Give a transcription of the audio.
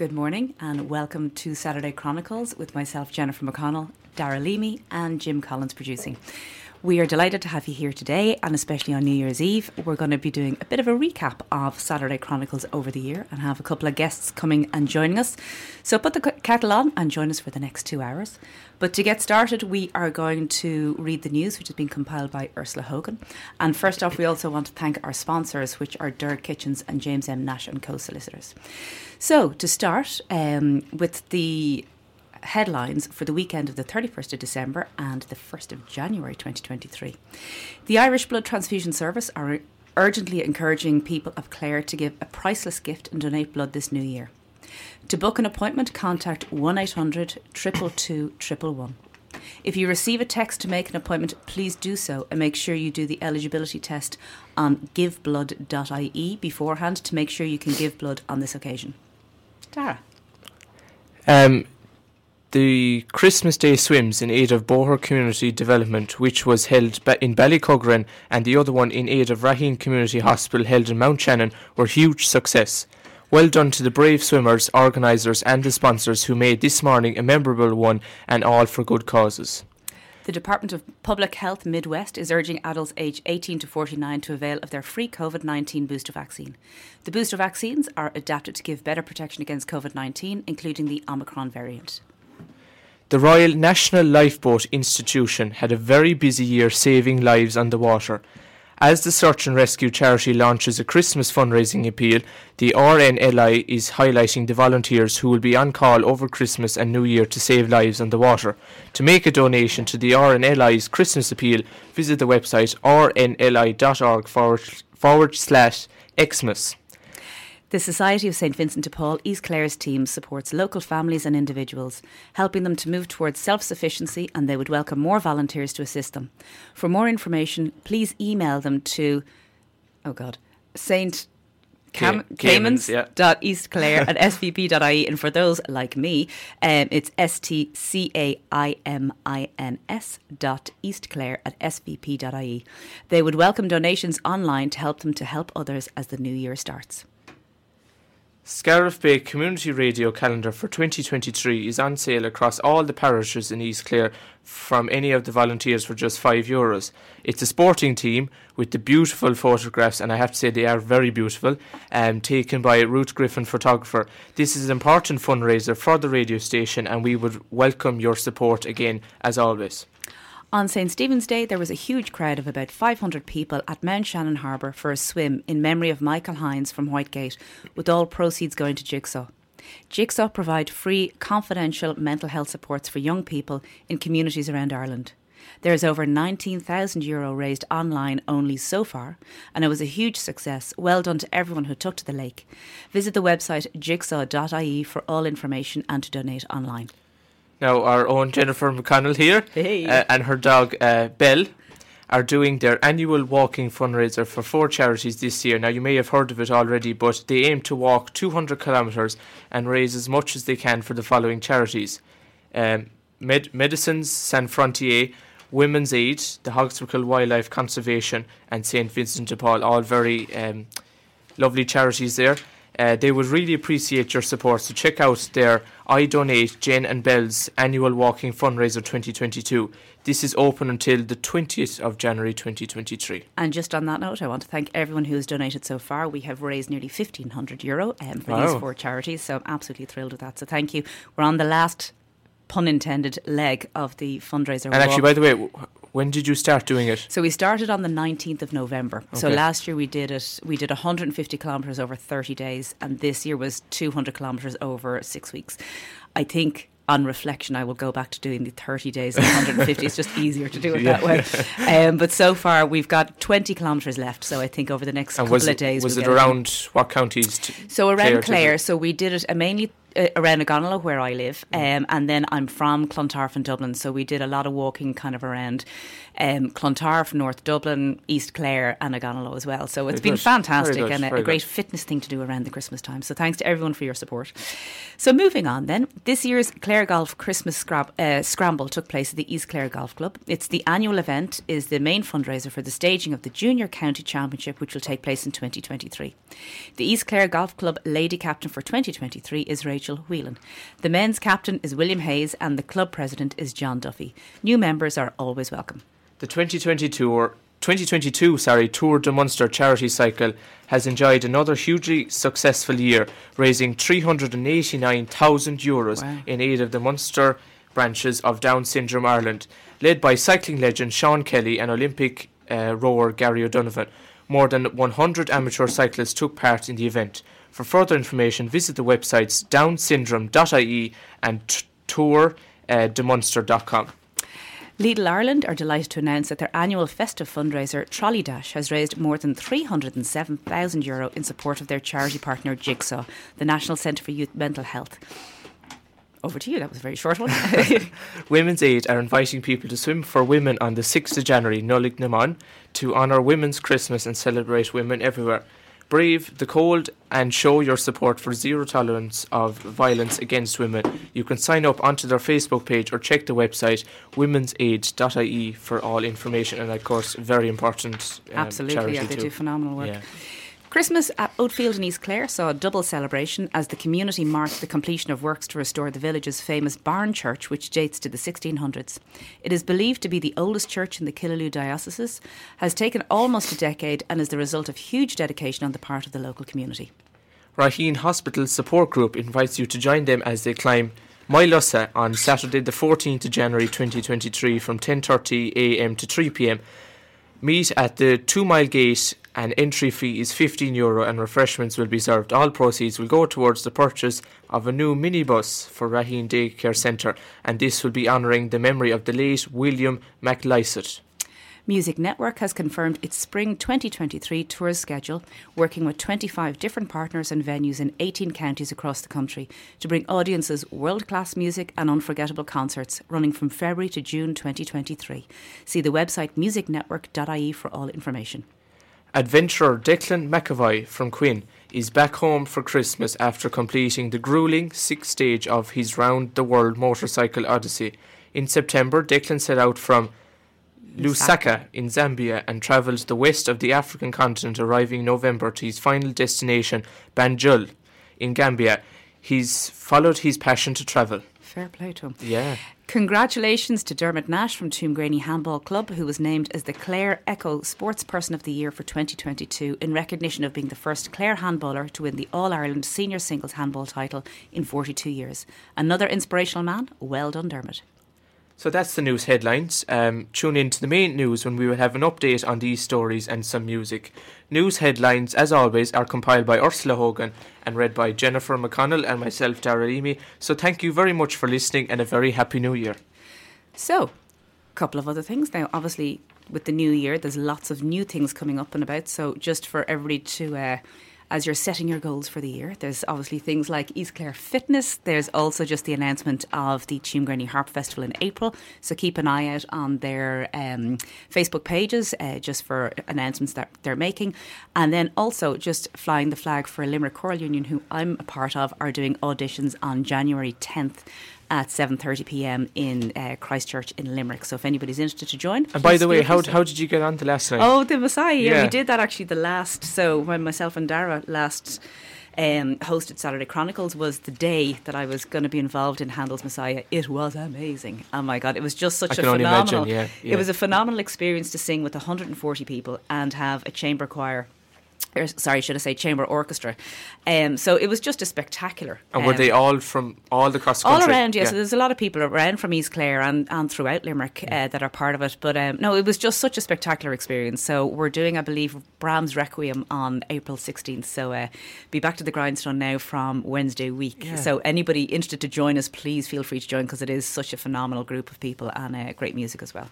Good morning and welcome to Saturday Chronicles with myself, Jennifer McConnell, Dara Leamy, and Jim Collins producing. We are delighted to have you here today, and especially on New Year's Eve. We're going to be doing a bit of a recap of Saturday Chronicles over the year and have a couple of guests coming and joining us. So put the kettle on and join us for the next two hours. But to get started, we are going to read the news, which has been compiled by Ursula Hogan. And first off, we also want to thank our sponsors, which are Derg Kitchens and James M. Nash and Co. Solicitors. So to start um, with the headlines for the weekend of the 31st of December and the 1st of January 2023. The Irish Blood Transfusion Service are urgently encouraging people of Clare to give a priceless gift and donate blood this new year. To book an appointment, contact 1 800 222 111. If you receive a text to make an appointment, please do so and make sure you do the eligibility test on giveblood.ie beforehand to make sure you can give blood on this occasion. Tara. Um, the Christmas Day swims in aid of Boher Community Development, which was held in Ballycuggaran, and the other one in aid of Raheen Community Hospital held in Mount Shannon, were huge success. Well done to the brave swimmers, organisers, and the sponsors who made this morning a memorable one and all for good causes. The Department of Public Health Midwest is urging adults aged 18 to 49 to avail of their free COVID 19 booster vaccine. The booster vaccines are adapted to give better protection against COVID 19, including the Omicron variant. The Royal National Lifeboat Institution had a very busy year saving lives on the water. As the search and rescue charity launches a Christmas fundraising appeal, the RNLI is highlighting the volunteers who will be on call over Christmas and New Year to save lives on the water. To make a donation to the RNLI's Christmas appeal, visit the website rnli.org forward, forward slash Xmas. The Society of St Vincent de Paul East Clare's team supports local families and individuals, helping them to move towards self sufficiency, and they would welcome more volunteers to assist them. For more information, please email them to, oh God, St. Cam- Caimins yeah. dot East Clare at svp.ie and for those like me um, it's s-t-c-a-i-m-i-n-s dot East Clare at svp.ie they would welcome donations online to help them to help others as the new year starts Scariff Bay Community Radio calendar for 2023 is on sale across all the parishes in East Clare from any of the volunteers for just 5 euros. It's a sporting team with the beautiful photographs, and I have to say they are very beautiful, um, taken by Ruth Griffin photographer. This is an important fundraiser for the radio station, and we would welcome your support again, as always. On St Stephen's Day, there was a huge crowd of about 500 people at Mount Shannon Harbour for a swim in memory of Michael Hines from Whitegate, with all proceeds going to Jigsaw. Jigsaw provide free, confidential mental health supports for young people in communities around Ireland. There is over 19,000 euro raised online only so far, and it was a huge success. Well done to everyone who took to the lake. Visit the website jigsaw.ie for all information and to donate online. Now, our own Jennifer McConnell here hey. uh, and her dog uh, Belle are doing their annual walking fundraiser for four charities this year. Now, you may have heard of it already, but they aim to walk 200 kilometres and raise as much as they can for the following charities um, Med- Medicines Sans Frontier, Women's Aid, the Hogstrickle Wildlife Conservation, and St. Vincent de Paul, all very um, lovely charities there. Uh, they would really appreciate your support. So check out their I Donate Jen and Belle's annual walking fundraiser 2022. This is open until the 20th of January 2023. And just on that note, I want to thank everyone who has donated so far. We have raised nearly 1,500 euro um, for wow. these four charities, so I'm absolutely thrilled with that. So thank you. We're on the last pun intended leg of the fundraiser. And walk. actually, by the way, when did you start doing it? So we started on the 19th of November. Okay. So last year we did it we did 150 kilometers over 30 days and this year was 200 kilometers over 6 weeks. I think on reflection, I will go back to doing the 30 days and 150. it's just easier to do it yeah. that way. Um, but so far, we've got 20 kilometres left. So I think over the next and couple of days. Was we'll it around what counties? so around Clare. Clare so we did it uh, mainly uh, around Ogonnelloe where I live, mm. um, and then I'm from Clontarf in Dublin, so we did a lot of walking kind of around um, Clontarf, North Dublin, East Clare, and Ogonnelloe as well. So it's Very been good. fantastic and a, a, great fitness thing to do around the Christmas time. So thanks to everyone for your support. So moving on then, this year's Clare Golf Christmas Scrab- uh, Scramble took place at the East Clare Golf Club. It's the annual event, is the main fundraiser for the staging of the Junior County Championship, which will take place in 2023. The East Clare Golf Club lady captain for 2023 is Rachel Rachel Whelan. The men's captain is William Hayes and the club president is John Duffy. New members are always welcome. The 2022 or 2022 sorry, Tour de Munster charity cycle has enjoyed another hugely successful year, raising 389,000 euros Wow. in aid of the Munster branches of Down Syndrome Ireland, led by cycling legend Sean Kelly and Olympic uh, rower Gary O'Donovan. More than 100 amateur cyclists took part in the event. For further information, visit the websites downsyndrome.ie and t- tourdemunster.com. Uh, Lidl Ireland are delighted to announce that their annual festive fundraiser Trolley Dash has raised more than 307,000 euro in support of their charity partner Jigsaw, the National Centre for Youth Mental Health. Over to you, that was a very short one. Women's Aid are inviting people to swim for women on the 6th of January, Nollaig na mBan, to honour Women's Christmas and celebrate women everywhere. Brave the cold and show your support for zero tolerance of violence against women. You can sign up onto their Facebook page or check the website womensaid.ie for all information and, of course, very important. Um, Absolutely, yeah, they too. do phenomenal work. Yeah. Christmas at Oatfield in East Clare saw a double celebration as the community marked the completion of works to restore the village's famous barn church, which dates to the 1600s. It is believed to be the oldest church in the Killaloe diocese, has taken almost a decade, and is the result of huge dedication on the part of the local community. Raheen Hospital Support Group invites you to join them as they climb Moylussa on Saturday the 14th of January 2023 from 10.30am to 3pm. Meet at the 2 mile gate and entry fee is 15 euro and refreshments will be served. All proceeds will go towards the purchase of a new minibus for Raheen Daycare Centre and this will be honouring the memory of the late William MacLysett. Music Network has confirmed its spring 2023 tour schedule, working with 25 different partners and venues in 18 counties across the country to bring audiences world class music and unforgettable concerts running from February to June 2023. See the website musicnetwork.ie for all information. Adventurer Declan McAvoy from Quin is back home for Christmas after completing the grueling sixth stage of his round the world motorcycle odyssey. In September, Declan set out from Lusaka in Zambia and travelled the west of the African continent, arriving in November to his final destination, Banjul, in Gambia. He's followed his passion to travel. Fair play to him. Yeah. Congratulations to Dermot Nash from Tuamgraney Handball Club, who was named as the Clare Echo Sports Person of the Year for 2022 in recognition of being the first Clare handballer to win the All Ireland Senior Singles Handball title in 42 years. Another inspirational man. Well done, Dermot. So that's the news headlines. Um, tune in to the main news when we will have an update on these stories and some music. News headlines, as always, are compiled by Ursula Hogan and read by Jennifer McConnell and myself, Dara Leamy. So thank you very much for listening and a very happy new year. So, a couple of other things. Now, obviously, with the new year, there's lots of new things coming up and about. So, just for everybody to, uh, as you're setting your goals for the year, there's obviously things like East Clare Fitness. There's also just the announcement of the Tuamgraney Harp Festival in April. So, keep an eye out on their um, Facebook pages uh, just for announcements that they're making. And then also just flying the flag for Limerick Choral Union, who I'm a part of, are doing auditions on January 10th at 7:30 p.m. in uh, Christchurch in Limerick. So if anybody's interested to join, And by the way, how, how did you get on the last night? Oh, the Messiah. Yeah, Yeah. we did that actually the last. So when myself and Dara last um, hosted Saturday Chronicles was the day that I was going to be involved in Handel's Messiah. It was amazing. Oh my god, it was just such I a can only phenomenal. imagine, yeah, yeah. It was a phenomenal experience to sing with 140 people and have a chamber choir. Or, sorry, should I say chamber orchestra? Um, so it was just a spectacular. and were um, they all from all across the country? All around, yeah. So there's a lot of people around from East Clare and, and throughout Limerick uh, that are part of it. But um, no, it was just such a spectacular experience. So we're doing, I believe, Brahms Requiem on April 16th. So uh, be back to the grindstone now from Wednesday week. Yeah. So anybody interested to join us, please feel free to join because it is such a phenomenal group of people and uh, great music as well.